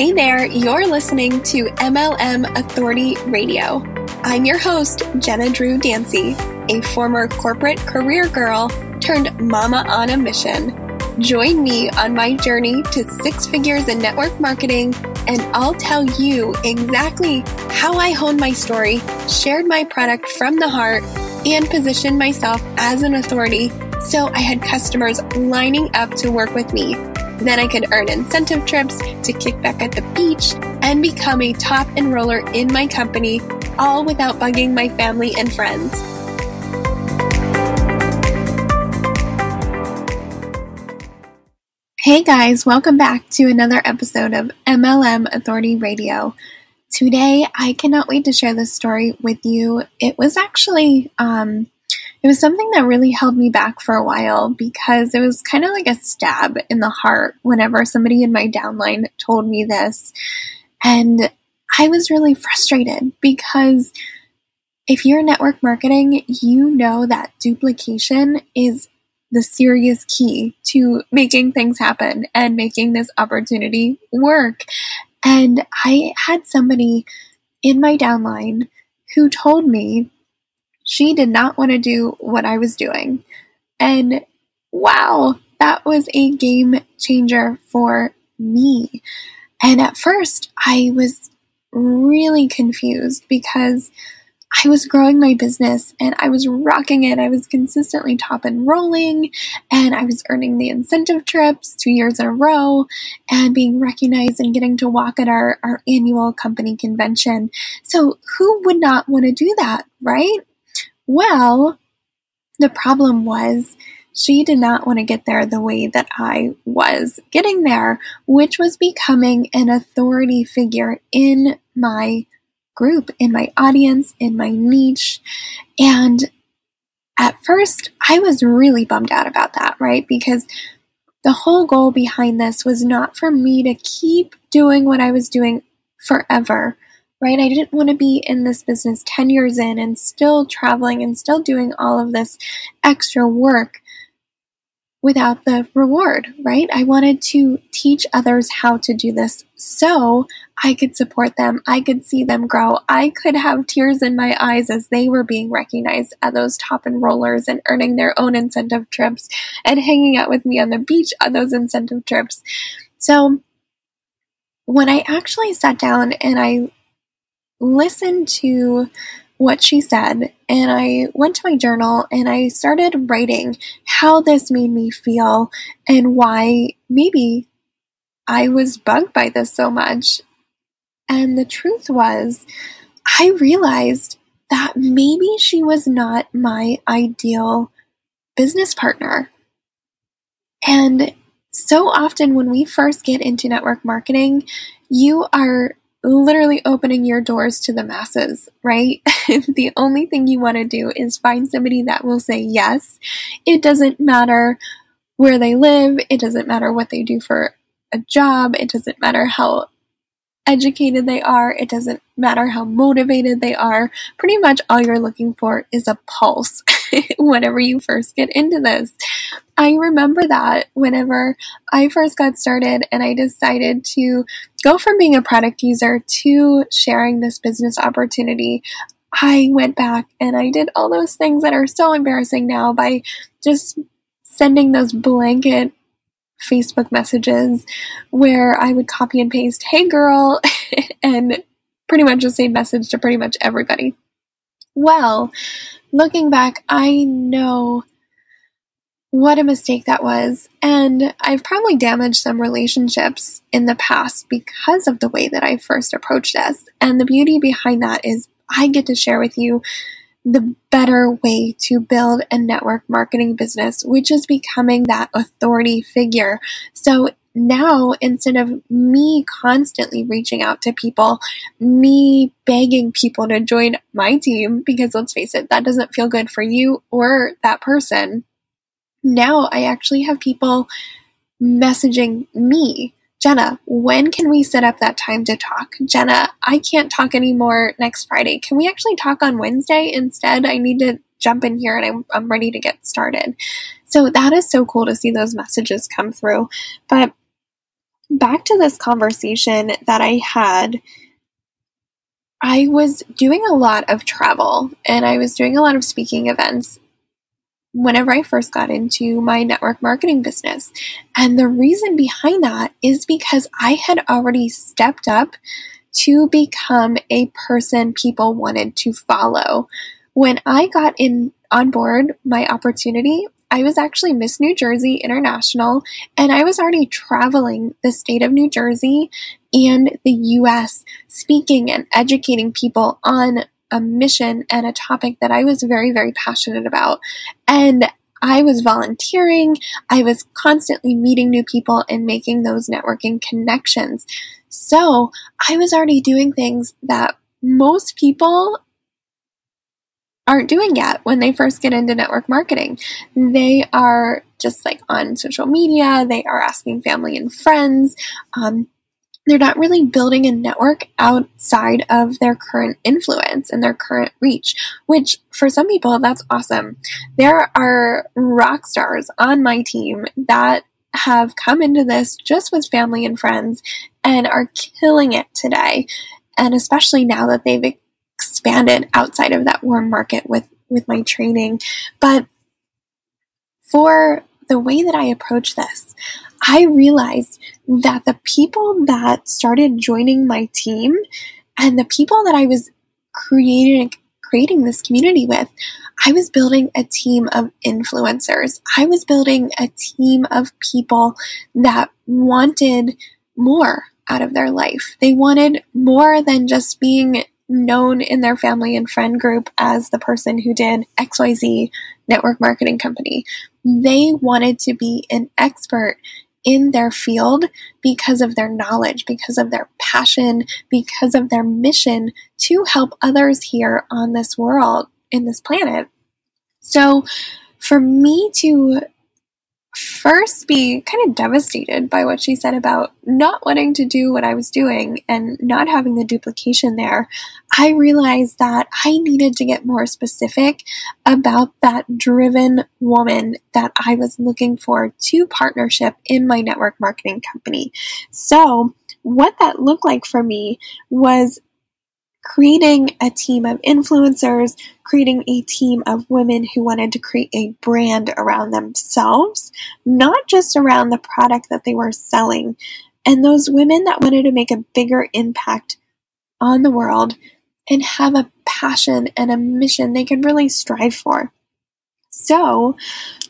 Hey there, you're listening to MLM Authority Radio. I'm your host, Jenna Drew Dancy, a former corporate career girl turned mama on a mission. Join me on my journey to six figures in network marketing, and I'll tell you exactly how I honed my story, shared my product from the heart, and positioned myself as an authority so I had customers lining up to work with me. Then I could earn incentive trips to kick back at the beach and become a top enroller in my company, all without bugging my family and friends. Hey guys, welcome back to another episode of MLM Authority Radio. Today, I cannot wait to share this story with you. It was actually, um, it was something that really held me back for a while because it was kind of like a stab in the heart whenever somebody in my downline told me this. And I was really frustrated because if you're network marketing, you know that duplication is the serious key to making things happen and making this opportunity work. And I had somebody in my downline who told me she did not want to do what I was doing. And wow, that was a game changer for me. And at first, I was really confused because I was growing my business and I was rocking it. I was consistently top enrolling and I was earning the incentive trips two years in a row and being recognized and getting to walk at our, our annual company convention. So, who would not want to do that, right? Well, the problem was she did not want to get there the way that I was getting there, which was becoming an authority figure in my group, in my audience, in my niche. And at first, I was really bummed out about that, right? Because the whole goal behind this was not for me to keep doing what I was doing forever, right? I didn't want to be in this business 10 years in and still traveling and still doing all of this extra work without the reward, right? I wanted to teach others how to do this so I could support them. I could see them grow. I could have tears in my eyes as they were being recognized at those top enrollers and earning their own incentive trips and hanging out with me on the beach on those incentive trips. So when I actually sat down and I listened to what she said and I went to my journal and I started writing how this made me feel and why maybe I was bugged by this so much. And the truth was, I realized that maybe she was not my ideal business partner. And so often when we first get into network marketing, you are literally opening your doors to the masses, right? the only thing you want to do is find somebody that will say yes. It doesn't matter where they live, it doesn't matter what they do for a job, it doesn't matter how educated they are, it doesn't matter how motivated they are. Pretty much all you're looking for is a pulse whenever you first get into this. I remember that whenever I first got started and I decided to go from being a product user to sharing this business opportunity, I went back and I did all those things that are so embarrassing now by just sending those blanket Facebook messages where I would copy and paste, hey girl, and pretty much the same message to pretty much everybody. Well, looking back, I know what a mistake that was. And I've probably damaged some relationships in the past because of the way that I first approached this. And the beauty behind that is I get to share with you the better way to build a network marketing business, which is becoming that authority figure. So now instead of me constantly reaching out to people, me begging people to join my team, because let's face it, that doesn't feel good for you or that person. Now I actually have people messaging me Jenna, when can we set up that time to talk? Jenna, I can't talk anymore next Friday. Can we actually talk on Wednesday instead? I need to jump in here and I'm, I'm ready to get started. So that is so cool to see those messages come through. But back to this conversation that I had, I was doing a lot of travel and I was doing a lot of speaking events whenever I first got into my network marketing business. And the reason behind that is because I had already stepped up to become a person people wanted to follow. When I got in on board my opportunity, I was actually Miss New Jersey International, and I was already traveling the state of New Jersey and the US, speaking and educating people on a mission and a topic that I was very, very passionate about. And I was volunteering, I was constantly meeting new people and making those networking connections. So I was already doing things that most people aren't doing yet when they first get into network marketing. They are just like on social media, they are asking family and friends. Um, they're not really building a network outside of their current influence and their current reach, which for some people, that's awesome. There are rock stars on my team that have come into this just with family and friends and are killing it today. And especially now that they've expanded outside of that warm market with with my training but for the way that I approach this I realized that the people that started joining my team and the people that I was creating creating this community with I was building a team of influencers. I was building a team of people that wanted more out of their life. They wanted more than just being known in their family and friend group as the person who did XYZ network marketing company. They wanted to be an expert in their field because of their knowledge, because of their passion, because of their mission to help others here on this world, in this planet. So, for me to first be kind of devastated by what she said about not wanting to do what I was doing and not having the duplication there, I realized that I needed to get more specific about that driven woman that I was looking for to partnership in my network marketing company. So, what that looked like for me was creating a team of influencers, creating a team of women who wanted to create a brand around themselves, not just around the product that they were selling. And those women that wanted to make a bigger impact on the world and have a passion and a mission they could really strive for. So,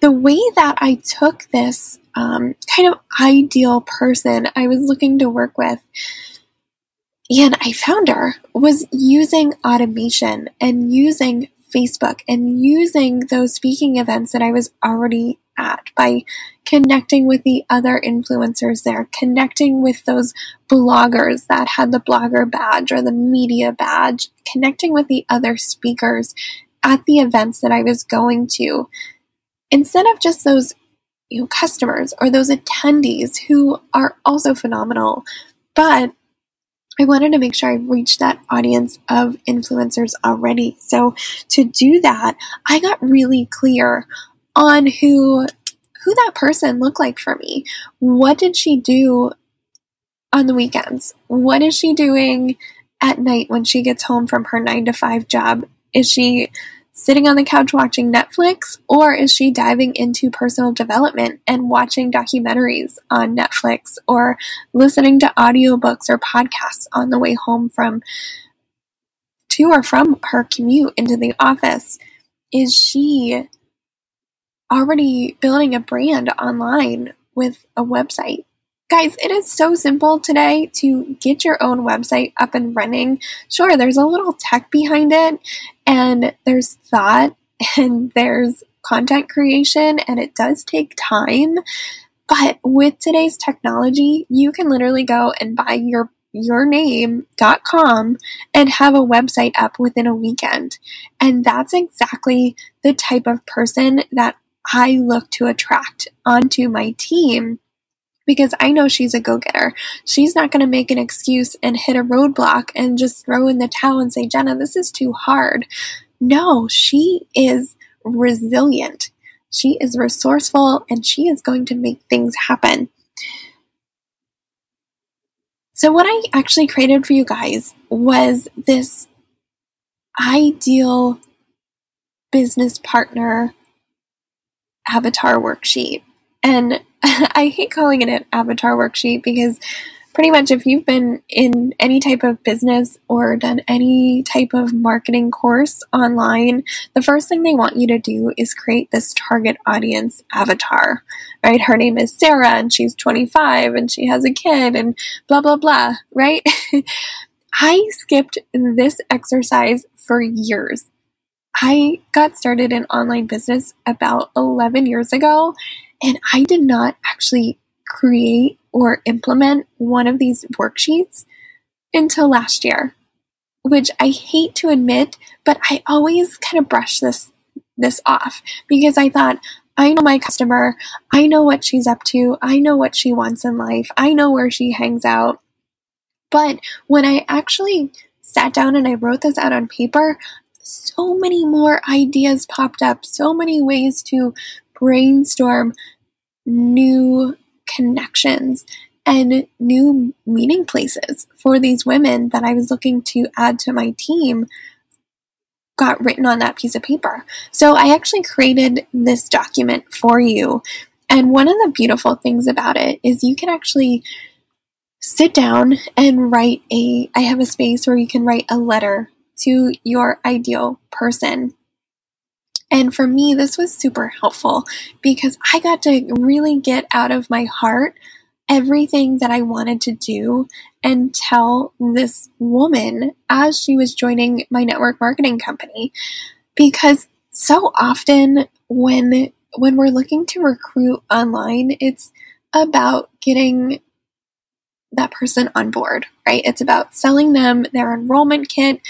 the way that I took this um, kind of ideal person I was looking to work with and I found her was using automation and using Facebook and using those speaking events that I was already at by connecting with the other influencers there, connecting with those bloggers that had the blogger badge or the media badge, connecting with the other speakers at the events that I was going to. Instead of just those you know, customers or those attendees who are also phenomenal, but I wanted to make sure I reached that audience of influencers already. So to do that, I got really clear on who who that person looked like for me. What did she do on the weekends? What is she doing at night when she gets home from her 9 to 5 job? Is she sitting on the couch watching Netflix, or is she diving into personal development and watching documentaries on Netflix or listening to audiobooks or podcasts on the way home from to or from her commute into the office? Is she already building a brand online with a website? Guys, it is so simple today to get your own website up and running. Sure, there's a little tech behind it, and there's thought, and there's content creation, and it does take time. But with today's technology, you can literally go and buy your yourname.com and have a website up within a weekend. And that's exactly the type of person that I look to attract onto my team because I know she's a go getter. She's not going to make an excuse and hit a roadblock and just throw in the towel and say, Jenna, this is too hard. No, she is resilient. She is resourceful and she is going to make things happen. So, what I actually created for you guys was this ideal business partner avatar worksheet. And I hate calling it an avatar worksheet because pretty much if you've been in any type of business or done any type of marketing course online, the first thing they want you to do is create this target audience avatar, right? Her name is Sarah and she's 25 and she has a kid and blah, blah, blah, right? I skipped this exercise for years. I got started in online business about 11 years ago, and I did not actually create or implement one of these worksheets until last year, which I hate to admit, but I always kind of brush this this off because I thought I know my customer, I know what she's up to, I know what she wants in life, I know where she hangs out. But when I actually sat down and I wrote this out on paper, so many more ideas popped up, so many ways to brainstorm new connections and new meeting places for these women that I was looking to add to my team got written on that piece of paper. So I actually created this document for you. And one of the beautiful things about it is you can actually sit down and write a I have a space where you can write a letter to your ideal person and for me, this was super helpful because I got to really get out of my heart everything that I wanted to do and tell this woman as she was joining my network marketing company. Because so often when when we're looking to recruit online, it's about getting that person on board, right? It's about selling them their enrollment kit,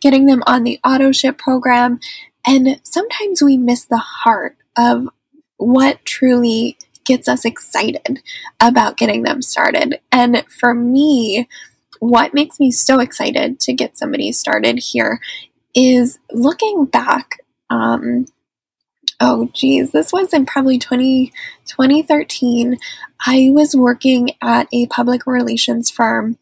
getting them on the auto ship program, and sometimes we miss the heart of what truly gets us excited about getting them started. And for me, what makes me so excited to get somebody started here is looking back. Um, oh, geez, this was in probably 20, 2013. I was working at a public relations firm.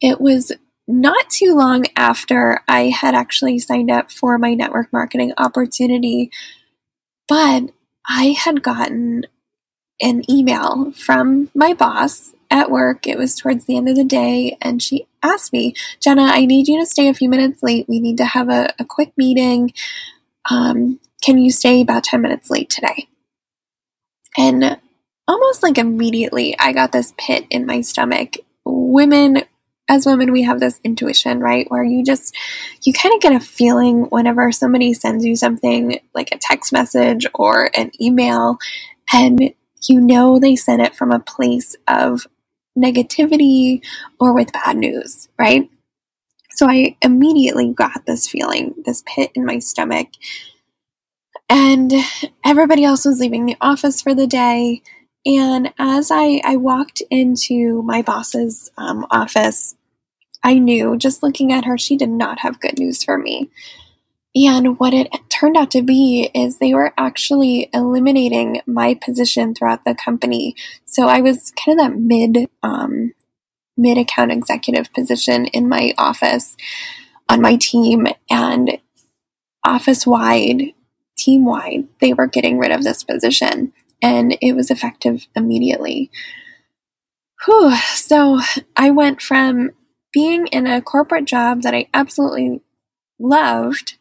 It was not too long after I had actually signed up for my network marketing opportunity, but I had gotten an email from my boss at work. It was towards the end of the day, and she asked me, Jenna, I need you to stay a few minutes late. We need to have a, a quick meeting. Um, can you stay about 10 minutes late today? And almost like immediately, I got this pit in my stomach. Women as women we have this intuition right where you just you kind of get a feeling whenever somebody sends you something like a text message or an email and you know they sent it from a place of negativity or with bad news right? So i immediately got this feeling this pit in my stomach. And everybody else was leaving the office for the day and as I, I walked into my boss's um, office, I knew just looking at her, she did not have good news for me. And what it turned out to be is they were actually eliminating my position throughout the company. So I was kind of that mid um, mid account executive position in my office on my team, and office wide, team wide, they were getting rid of this position and it was effective immediately. Whew. So I went from being in a corporate job that I absolutely loved,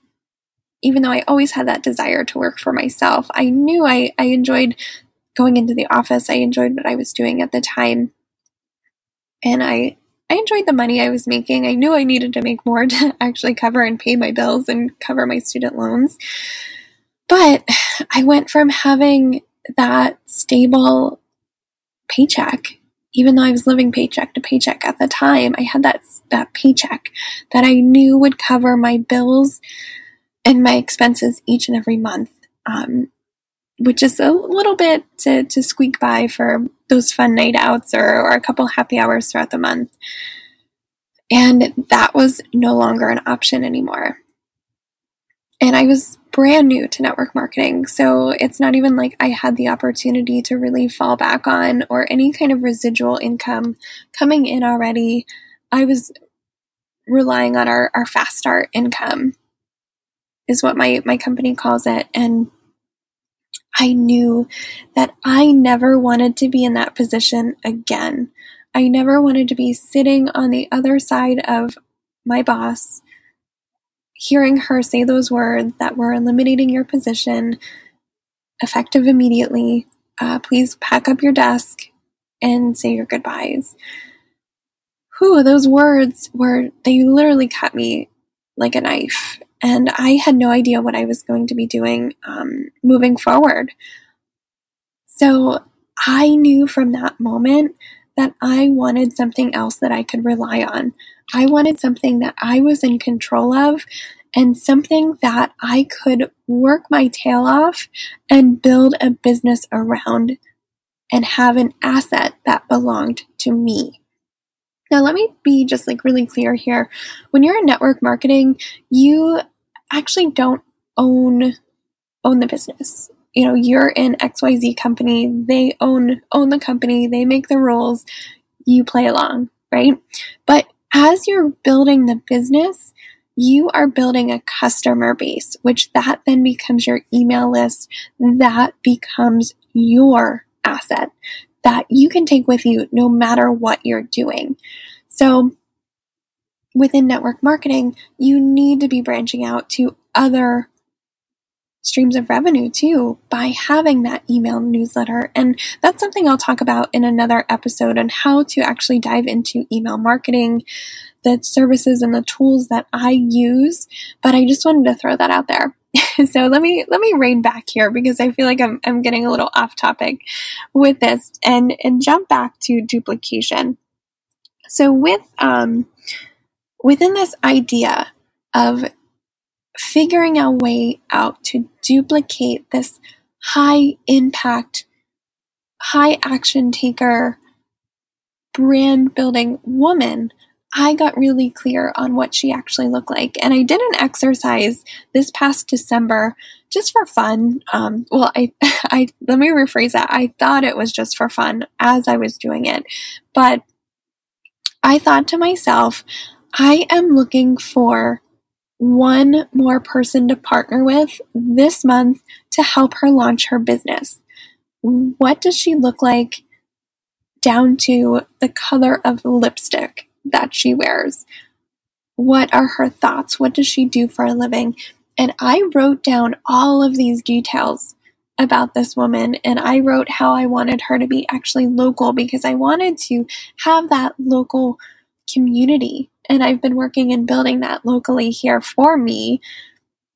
even though I always had that desire to work for myself, I knew I, I enjoyed going into the office. I enjoyed what I was doing at the time. And I I enjoyed the money I was making. I knew I needed to make more to actually cover and pay my bills and cover my student loans. But I went from having that stable paycheck even though I was living paycheck to paycheck at the time, I had that that paycheck that I knew would cover my bills and my expenses each and every month, um, which is a little bit to, to squeak by for those fun night outs or, or a couple happy hours throughout the month. And that was no longer an option anymore. And I was brand new to network marketing. So it's not even like I had the opportunity to really fall back on or any kind of residual income coming in already. I was relying on our, our fast start income is what my, my company calls it. And I knew that I never wanted to be in that position again. I never wanted to be sitting on the other side of my boss, hearing her say those words that were eliminating your position, effective immediately. Uh, please pack up your desk and say your goodbyes. Whew, those words were, they literally cut me like a knife. And I had no idea what I was going to be doing um, moving forward. So I knew from that moment that I wanted something else that I could rely on. I wanted something that I was in control of and something that I could work my tail off and build a business around and have an asset that belonged to me. Now, let me be just like really clear here. When you're in network marketing, you actually don't own own the business. You know, you're in XYZ company, they own own the company, they make the rules, you play along, right? But as you're building the business, you are building a customer base, which that then becomes your email list. That becomes your asset that you can take with you no matter what you're doing. So within network marketing, you need to be branching out to other streams of revenue too by having that email newsletter. And that's something I'll talk about in another episode on how to actually dive into email marketing, the services and the tools that I use. But I just wanted to throw that out there. so let me let me rein back here because I feel like I'm I'm getting a little off topic with this and and jump back to duplication. So with um within this idea of figuring a way out to duplicate this high impact, high action taker, brand building woman, I got really clear on what she actually looked like. And I did an exercise this past December just for fun. Um, well, I, I, let me rephrase that. I thought it was just for fun as I was doing it. But I thought to myself, I am looking for one more person to partner with this month to help her launch her business. What does she look like down to the color of lipstick that she wears? What are her thoughts? What does she do for a living? And I wrote down all of these details about this woman and I wrote how I wanted her to be actually local because I wanted to have that local community and I've been working and building that locally here for me,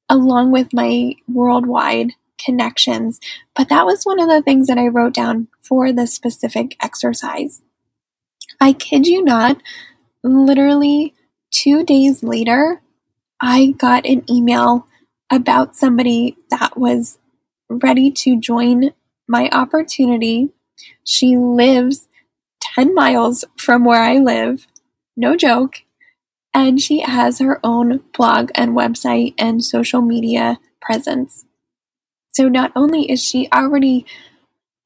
along with my worldwide connections. But that was one of the things that I wrote down for this specific exercise. I kid you not, literally two days later, I got an email about somebody that was ready to join my opportunity. She lives 10 miles from where I live. No joke and she has her own blog and website and social media presence. So not only is she already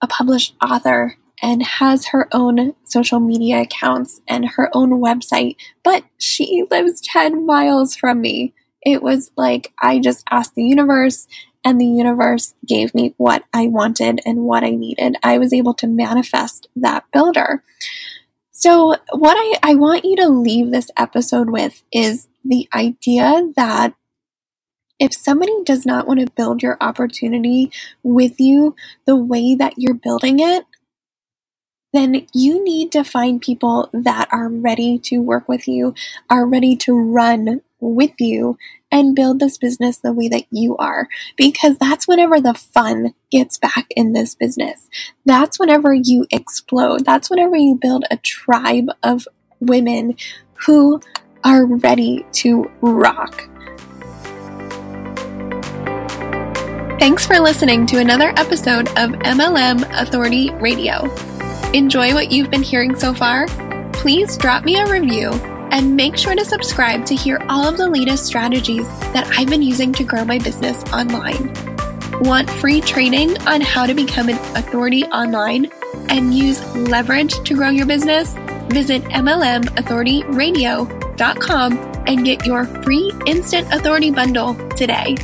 a published author and has her own social media accounts and her own website, but she lives 10 miles from me. It was like I just asked the universe, and the universe gave me what I wanted and what I needed. I was able to manifest that builder. So, what I, I want you to leave this episode with is the idea that if somebody does not want to build your opportunity with you the way that you're building it, then you need to find people that are ready to work with you, are ready to run with you and build this business the way that you are. Because that's whenever the fun gets back in this business. That's whenever you explode. That's whenever you build a tribe of women who are ready to rock. Thanks for listening to another episode of MLM Authority Radio. Enjoy what you've been hearing so far? Please drop me a review And make sure to subscribe to hear all of the latest strategies that I've been using to grow my business online. Want free training on how to become an authority online and use leverage to grow your business? Visit MLMauthorityradio.com and get your free instant authority bundle today.